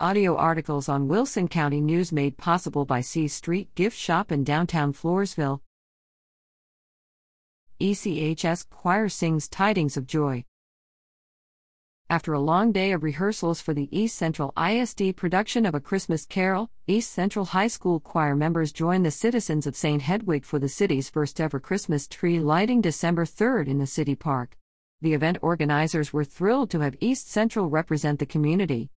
Audio articles on Wilson County News made possible by C Street Gift Shop in downtown Floresville. ECHS Choir sings tidings of joy. After a long day of rehearsals for the East Central ISD production of A Christmas Carol, East Central High School choir members joined the citizens of St. Hedwig for the city's first ever Christmas tree lighting December 3rd in the city park. The event organizers were thrilled to have East Central represent the community,